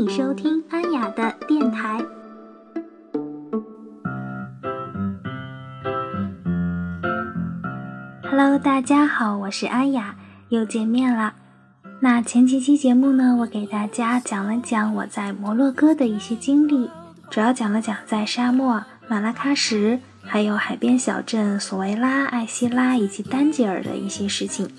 你收听安雅的电台。Hello，大家好，我是安雅，又见面了。那前几期节目呢，我给大家讲了讲我在摩洛哥的一些经历，主要讲了讲在沙漠马拉喀什，还有海边小镇索维拉、艾希拉以及丹吉尔的一些事情，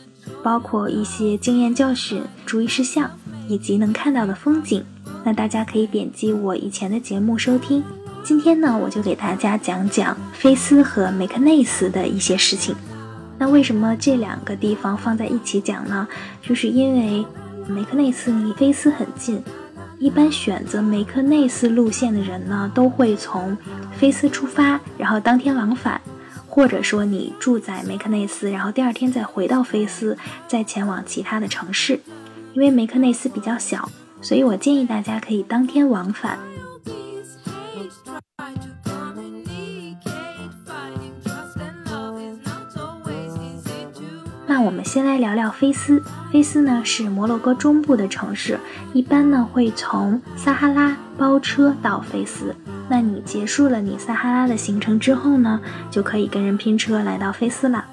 包括一些经验教训、注意事项。以及能看到的风景，那大家可以点击我以前的节目收听。今天呢，我就给大家讲讲菲斯和梅克内斯的一些事情。那为什么这两个地方放在一起讲呢？就是因为梅克内斯离菲斯很近，一般选择梅克内斯路线的人呢，都会从菲斯出发，然后当天往返，或者说你住在梅克内斯，然后第二天再回到菲斯，再前往其他的城市。因为梅克内斯比较小，所以我建议大家可以当天往返。那我们先来聊聊菲斯。菲斯呢是摩洛哥中部的城市，一般呢会从撒哈拉包车到菲斯。那你结束了你撒哈拉的行程之后呢，就可以跟人拼车来到菲斯了。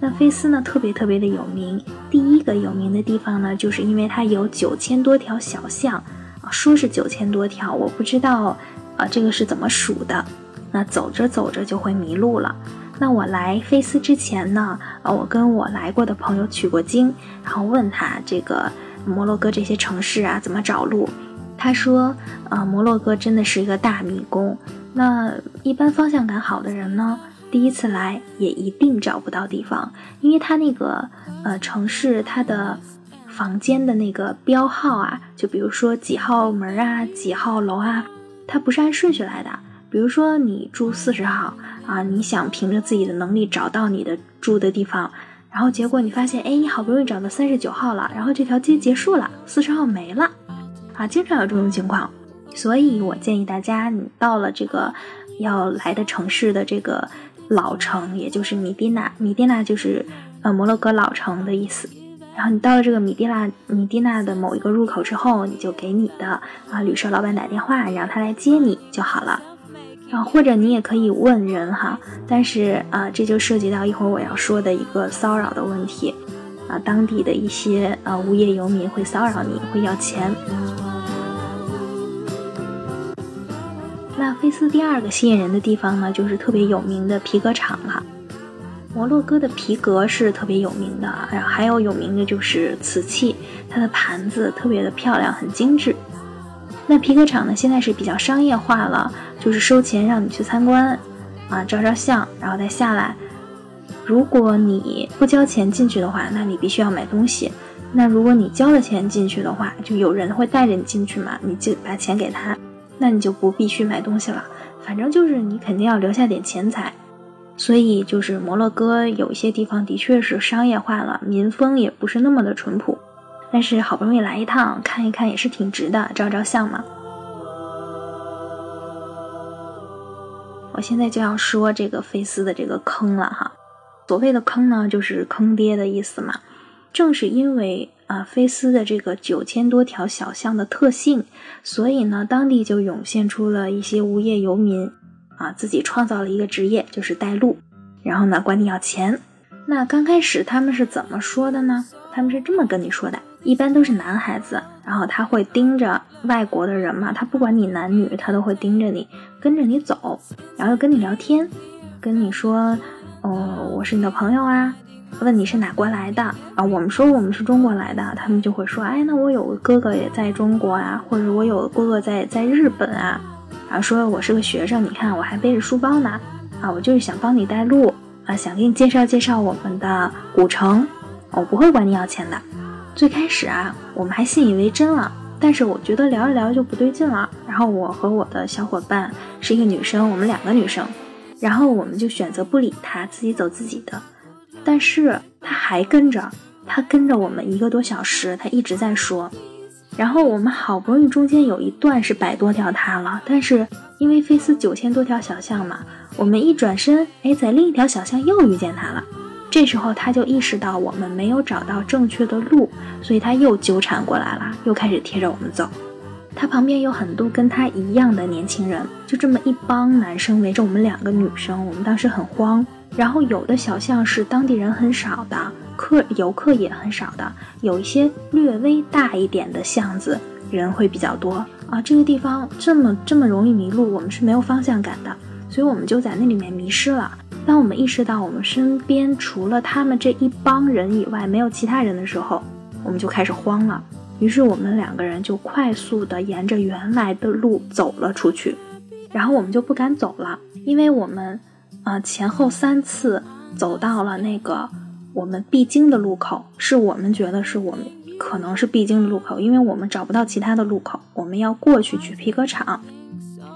那菲斯呢，特别特别的有名。第一个有名的地方呢，就是因为它有九千多条小巷啊，说是九千多条，我不知道啊，这个是怎么数的。那走着走着就会迷路了。那我来菲斯之前呢，啊，我跟我来过的朋友取过经，然后问他这个摩洛哥这些城市啊怎么找路。他说，啊，摩洛哥真的是一个大迷宫。那一般方向感好的人呢？第一次来也一定找不到地方，因为它那个呃城市它的房间的那个标号啊，就比如说几号门啊、几号楼啊，它不是按顺序来的。比如说你住四十号啊，你想凭着自己的能力找到你的住的地方，然后结果你发现，哎，你好不容易找到三十九号了，然后这条街结束了，四十号没了，啊，经常有这种情况。所以我建议大家，你到了这个要来的城市的这个。老城，也就是米蒂纳，米蒂纳就是呃摩洛哥老城的意思。然后你到了这个米蒂纳，米蒂纳的某一个入口之后，你就给你的啊旅社老板打电话，让他来接你就好了。然后或者你也可以问人哈，但是啊这就涉及到一会儿我要说的一个骚扰的问题啊，当地的一些呃无业游民会骚扰你，会要钱。菲斯第二个吸引人的地方呢，就是特别有名的皮革厂了。摩洛哥的皮革是特别有名的，然后还有有名的就是瓷器，它的盘子特别的漂亮，很精致。那皮革厂呢，现在是比较商业化了，就是收钱让你去参观，啊，照照相，然后再下来。如果你不交钱进去的话，那你必须要买东西。那如果你交了钱进去的话，就有人会带着你进去嘛，你就把钱给他。那你就不必须买东西了，反正就是你肯定要留下点钱财，所以就是摩洛哥有一些地方的确是商业化了，民风也不是那么的淳朴，但是好不容易来一趟看一看也是挺值的，照照相嘛。我现在就要说这个菲斯的这个坑了哈，所谓的坑呢，就是坑爹的意思嘛，正是因为。啊，菲斯的这个九千多条小巷的特性，所以呢，当地就涌现出了一些无业游民，啊，自己创造了一个职业，就是带路，然后呢，管你要钱。那刚开始他们是怎么说的呢？他们是这么跟你说的，一般都是男孩子，然后他会盯着外国的人嘛，他不管你男女，他都会盯着你，跟着你走，然后跟你聊天，跟你说，哦，我是你的朋友啊。问你是哪国来的啊？我们说我们是中国来的，他们就会说，哎，那我有个哥哥也在中国啊，或者我有个哥哥在在日本啊，然后说我是个学生，你看我还背着书包呢，啊，我就是想帮你带路啊，想给你介绍介绍我们的古城，我不会管你要钱的。最开始啊，我们还信以为真了，但是我觉得聊一聊就不对劲了。然后我和我的小伙伴是一个女生，我们两个女生，然后我们就选择不理他，自己走自己的。但是他还跟着，他跟着我们一个多小时，他一直在说。然后我们好不容易中间有一段是摆脱掉他了，但是因为菲斯九千多条小巷嘛，我们一转身，哎，在另一条小巷又遇见他了。这时候他就意识到我们没有找到正确的路，所以他又纠缠过来了，又开始贴着我们走。他旁边有很多跟他一样的年轻人，就这么一帮男生围着我们两个女生，我们当时很慌。然后有的小巷是当地人很少的，客游客也很少的，有一些略微大一点的巷子人会比较多啊。这个地方这么这么容易迷路，我们是没有方向感的，所以我们就在那里面迷失了。当我们意识到我们身边除了他们这一帮人以外没有其他人的时候，我们就开始慌了。于是我们两个人就快速的沿着原来的路走了出去，然后我们就不敢走了，因为我们，呃，前后三次走到了那个我们必经的路口，是我们觉得是我们可能是必经的路口，因为我们找不到其他的路口，我们要过去去皮革厂，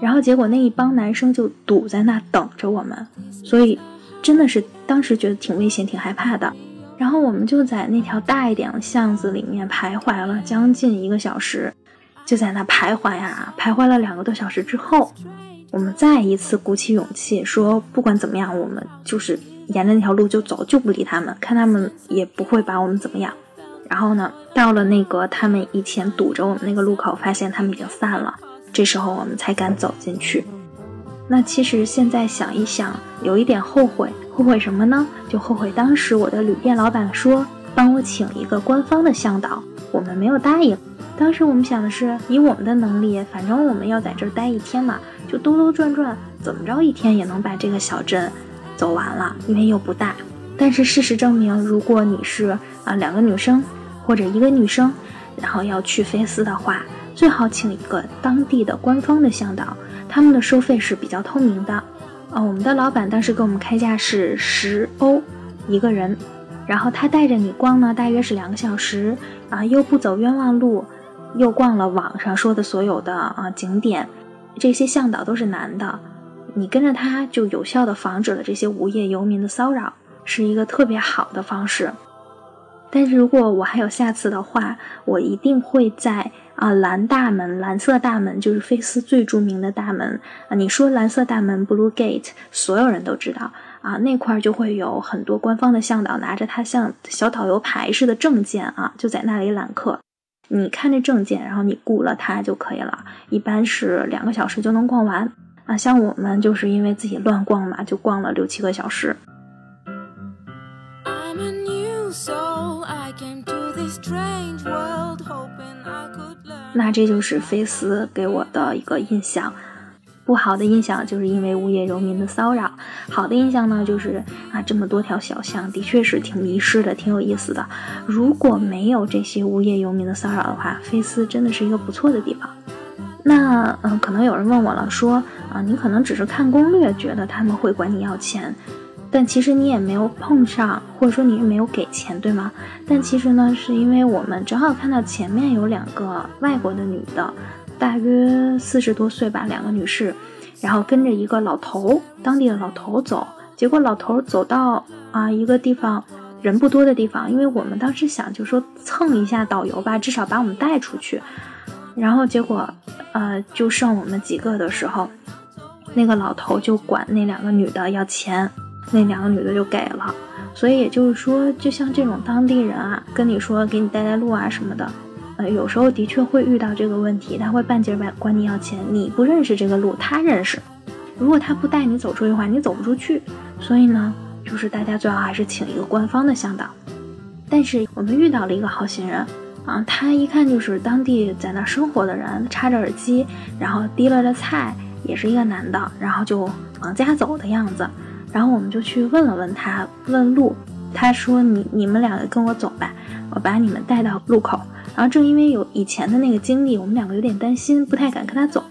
然后结果那一帮男生就堵在那等着我们，所以真的是当时觉得挺危险、挺害怕的。然后我们就在那条大一点的巷子里面徘徊了将近一个小时，就在那徘徊呀，徘徊了两个多小时之后，我们再一次鼓起勇气说，不管怎么样，我们就是沿着那条路就走，就不理他们，看他们也不会把我们怎么样。然后呢，到了那个他们以前堵着我们那个路口，发现他们已经散了，这时候我们才敢走进去。那其实现在想一想，有一点后悔。后悔什么呢？就后悔当时我的旅店老板说帮我请一个官方的向导，我们没有答应。当时我们想的是，以我们的能力，反正我们要在这儿待一天嘛，就兜兜转转，怎么着一天也能把这个小镇走完了，因为又不大。但是事实证明，如果你是啊两个女生或者一个女生，然后要去菲斯的话，最好请一个当地的官方的向导，他们的收费是比较透明的。哦，我们的老板当时给我们开价是十欧一个人，然后他带着你逛呢，大约是两个小时啊，又不走冤枉路，又逛了网上说的所有的啊景点，这些向导都是男的，你跟着他就有效的防止了这些无业游民的骚扰，是一个特别好的方式。但是如果我还有下次的话，我一定会在。啊，蓝大门，蓝色大门就是菲斯最著名的大门啊！你说蓝色大门 （Blue Gate），所有人都知道啊。那块儿就会有很多官方的向导拿着他像小导游牌似的证件啊，就在那里揽客。你看这证件，然后你雇了他就可以了。一般是两个小时就能逛完啊。像我们就是因为自己乱逛嘛，就逛了六七个小时 i'm a new soul i came to this strange world。那这就是菲斯给我的一个印象，不好的印象就是因为无业游民的骚扰，好的印象呢就是啊这么多条小巷的确是挺迷失的，挺有意思的。如果没有这些无业游民的骚扰的话，菲斯真的是一个不错的地方。那嗯，可能有人问我了，说啊你可能只是看攻略觉得他们会管你要钱。但其实你也没有碰上，或者说你也没有给钱，对吗？但其实呢，是因为我们正好看到前面有两个外国的女的，大约四十多岁吧，两个女士，然后跟着一个老头，当地的老头走。结果老头走到啊一个地方，人不多的地方，因为我们当时想就说蹭一下导游吧，至少把我们带出去。然后结果，呃，就剩我们几个的时候，那个老头就管那两个女的要钱。那两个女的就给了，所以也就是说，就像这种当地人啊，跟你说给你带带路啊什么的，呃，有时候的确会遇到这个问题，他会半截儿管你要钱。你不认识这个路，他认识，如果他不带你走出去的话，你走不出去。所以呢，就是大家最好还是请一个官方的向导。但是我们遇到了一个好心人啊，他一看就是当地在那生活的人，插着耳机，然后提了着菜，也是一个男的，然后就往家走的样子。然后我们就去问了问他问路，他说你你们两个跟我走吧，我把你们带到路口。然后正因为有以前的那个经历，我们两个有点担心，不太敢跟他走。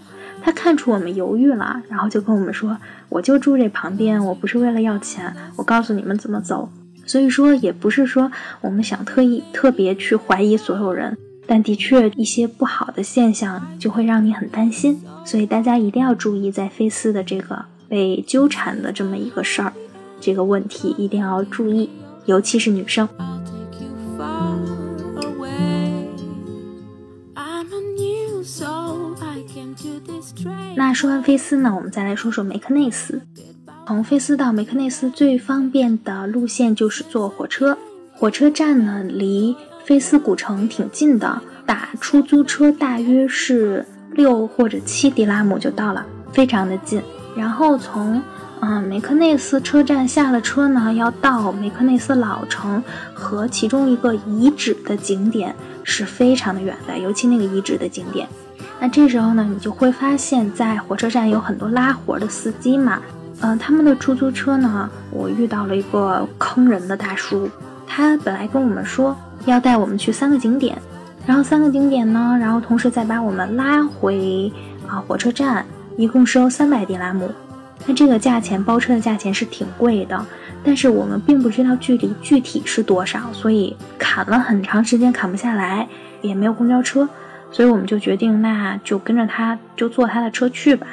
他看出我们犹豫了，然后就跟我们说，我就住这旁边，我不是为了要钱，我告诉你们怎么走。所以说也不是说我们想特意特别去怀疑所有人，但的确一些不好的现象就会让你很担心，所以大家一定要注意在菲斯的这个。被纠缠的这么一个事儿，这个问题一定要注意，尤其是女生。那说完菲斯呢，我们再来说说梅克内斯。从菲斯到梅克内斯最方便的路线就是坐火车，火车站呢离菲斯古城挺近的，打出租车大约是六或者七迪拉姆就到了，非常的近。然后从嗯梅克内斯车站下了车呢，要到梅克内斯老城和其中一个遗址的景点是非常的远的，尤其那个遗址的景点。那这时候呢，你就会发现，在火车站有很多拉活的司机嘛，嗯，他们的出租车呢，我遇到了一个坑人的大叔，他本来跟我们说要带我们去三个景点。然后三个景点呢，然后同时再把我们拉回啊火车站，一共收三百迪拉姆。那这个价钱包车的价钱是挺贵的，但是我们并不知道距离具体是多少，所以砍了很长时间砍不下来，也没有公交车，所以我们就决定那就跟着他就坐他的车去吧。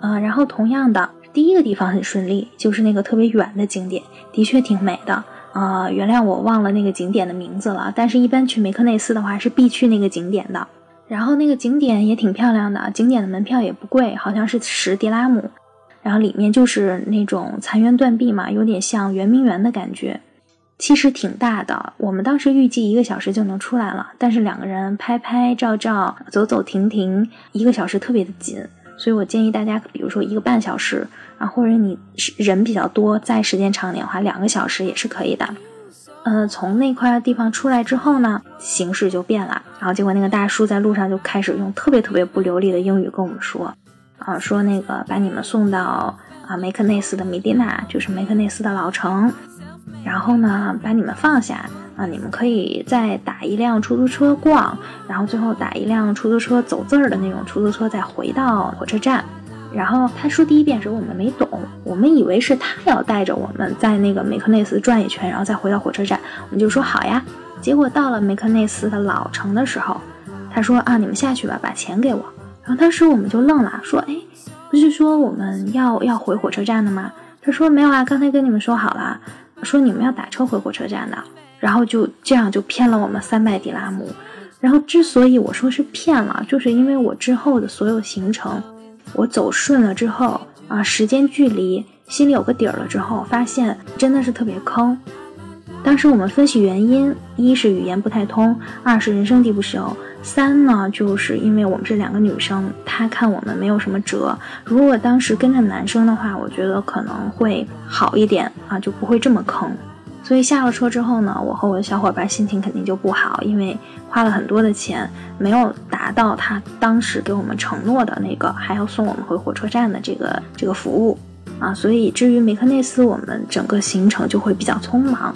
嗯，然后同样的第一个地方很顺利，就是那个特别远的景点，的确挺美的。呃，原谅我忘了那个景点的名字了，但是一般去梅克内斯的话是必去那个景点的。然后那个景点也挺漂亮的，景点的门票也不贵，好像是十迪拉姆。然后里面就是那种残垣断壁嘛，有点像圆明园的感觉，其实挺大的。我们当时预计一个小时就能出来了，但是两个人拍拍照照、走走停停，一个小时特别的紧。所以我建议大家，比如说一个半小时。啊，或者你人比较多，再时间长点的话，两个小时也是可以的。呃，从那块地方出来之后呢，形势就变了。然后结果那个大叔在路上就开始用特别特别不流利的英语跟我们说，啊，说那个把你们送到啊梅克内斯的米蒂娜，就是梅克内斯的老城，然后呢把你们放下，啊，你们可以再打一辆出租车逛，然后最后打一辆出租车走字儿的那种出租车再回到火车站。然后他说第一遍时候我们没懂，我们以为是他要带着我们在那个梅克内斯转一圈，然后再回到火车站。我们就说好呀。结果到了梅克内斯的老城的时候，他说啊，你们下去吧，把钱给我。然后当时我们就愣了，说哎，不是说我们要要回火车站的吗？他说没有啊，刚才跟你们说好了，说你们要打车回火车站的。然后就这样就骗了我们三百迪拉姆。然后之所以我说是骗了，就是因为我之后的所有行程。我走顺了之后啊，时间距离心里有个底儿了之后，发现真的是特别坑。当时我们分析原因，一是语言不太通，二是人生地不熟，三呢就是因为我们是两个女生，他看我们没有什么辙。如果当时跟着男生的话，我觉得可能会好一点啊，就不会这么坑。所以下了车之后呢，我和我的小伙伴心情肯定就不好，因为花了很多的钱，没有达到他当时给我们承诺的那个还要送我们回火车站的这个这个服务啊。所以至于梅克内斯，我们整个行程就会比较匆忙。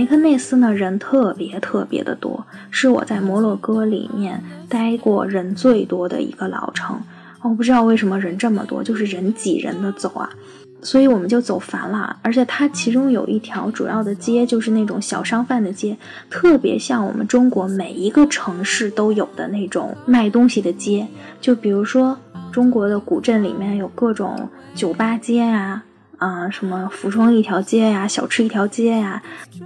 梅克内斯呢，人特别特别的多，是我在摩洛哥里面待过人最多的一个老城。我不知道为什么人这么多，就是人挤人的走啊，所以我们就走烦了。而且它其中有一条主要的街，就是那种小商贩的街，特别像我们中国每一个城市都有的那种卖东西的街。就比如说中国的古镇里面有各种酒吧街啊。啊，什么服装一条街呀，小吃一条街呀，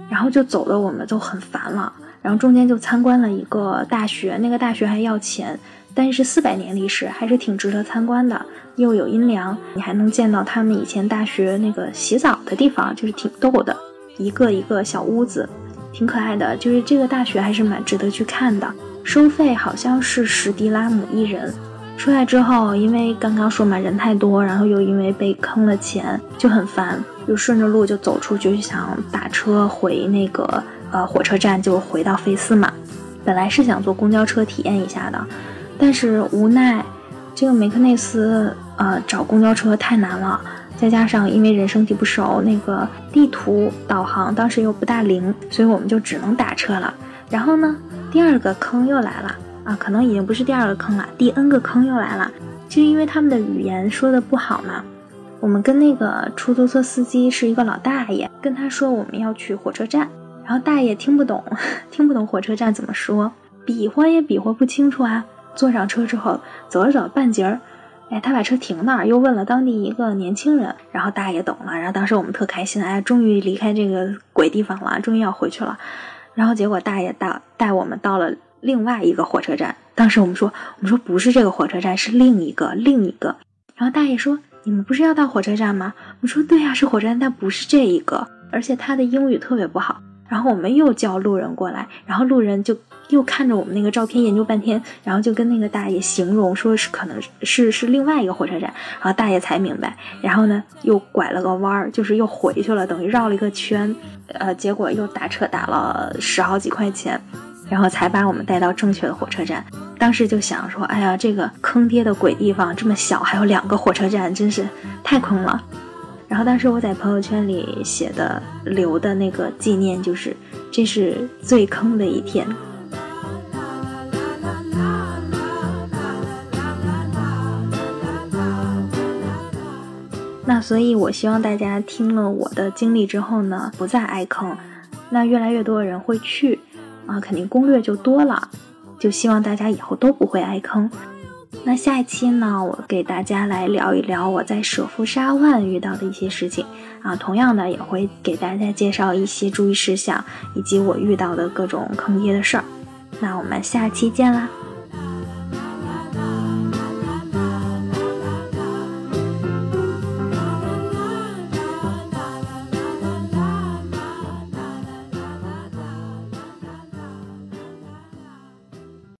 然后就走的我们都很烦了。然后中间就参观了一个大学，那个大学还要钱，但是四百年历史还是挺值得参观的，又有阴凉，你还能见到他们以前大学那个洗澡的地方，就是挺逗的，一个一个小屋子，挺可爱的。就是这个大学还是蛮值得去看的，收费好像是十迪拉姆一人。出来之后，因为刚刚说嘛，人太多，然后又因为被坑了钱，就很烦，就顺着路就走出去，想打车回那个呃火车站，就回到菲斯嘛。本来是想坐公交车体验一下的，但是无奈这个梅克内斯呃找公交车太难了，再加上因为人生地不熟，那个地图导航当时又不大灵，所以我们就只能打车了。然后呢，第二个坑又来了。啊，可能已经不是第二个坑了，第 N 个坑又来了，就是因为他们的语言说的不好嘛。我们跟那个出租车司机是一个老大爷，跟他说我们要去火车站，然后大爷听不懂，听不懂火车站怎么说，比划也比划不清楚啊。坐上车之后，走着走半截儿，哎，他把车停那儿，又问了当地一个年轻人，然后大爷懂了，然后当时我们特开心，哎，终于离开这个鬼地方了，终于要回去了。然后结果大爷带带我们到了。另外一个火车站，当时我们说，我们说不是这个火车站，是另一个，另一个。然后大爷说：“你们不是要到火车站吗？”我说：“对呀，是火车站，但不是这一个。”而且他的英语特别不好。然后我们又叫路人过来，然后路人就又看着我们那个照片研究半天，然后就跟那个大爷形容说是可能是是另外一个火车站，然后大爷才明白，然后呢又拐了个弯儿，就是又回去了，等于绕了一个圈，呃，结果又打车打了十好几块钱，然后才把我们带到正确的火车站。当时就想说，哎呀，这个坑爹的鬼地方这么小，还有两个火车站，真是太坑了。然后当时我在朋友圈里写的留的那个纪念就是，这是最坑的一天。那所以，我希望大家听了我的经历之后呢，不再挨坑。那越来越多的人会去，啊，肯定攻略就多了。就希望大家以后都不会挨坑。那下一期呢，我给大家来聊一聊我在舍夫沙万遇到的一些事情啊，同样的也会给大家介绍一些注意事项，以及我遇到的各种坑爹的事儿。那我们下期见啦！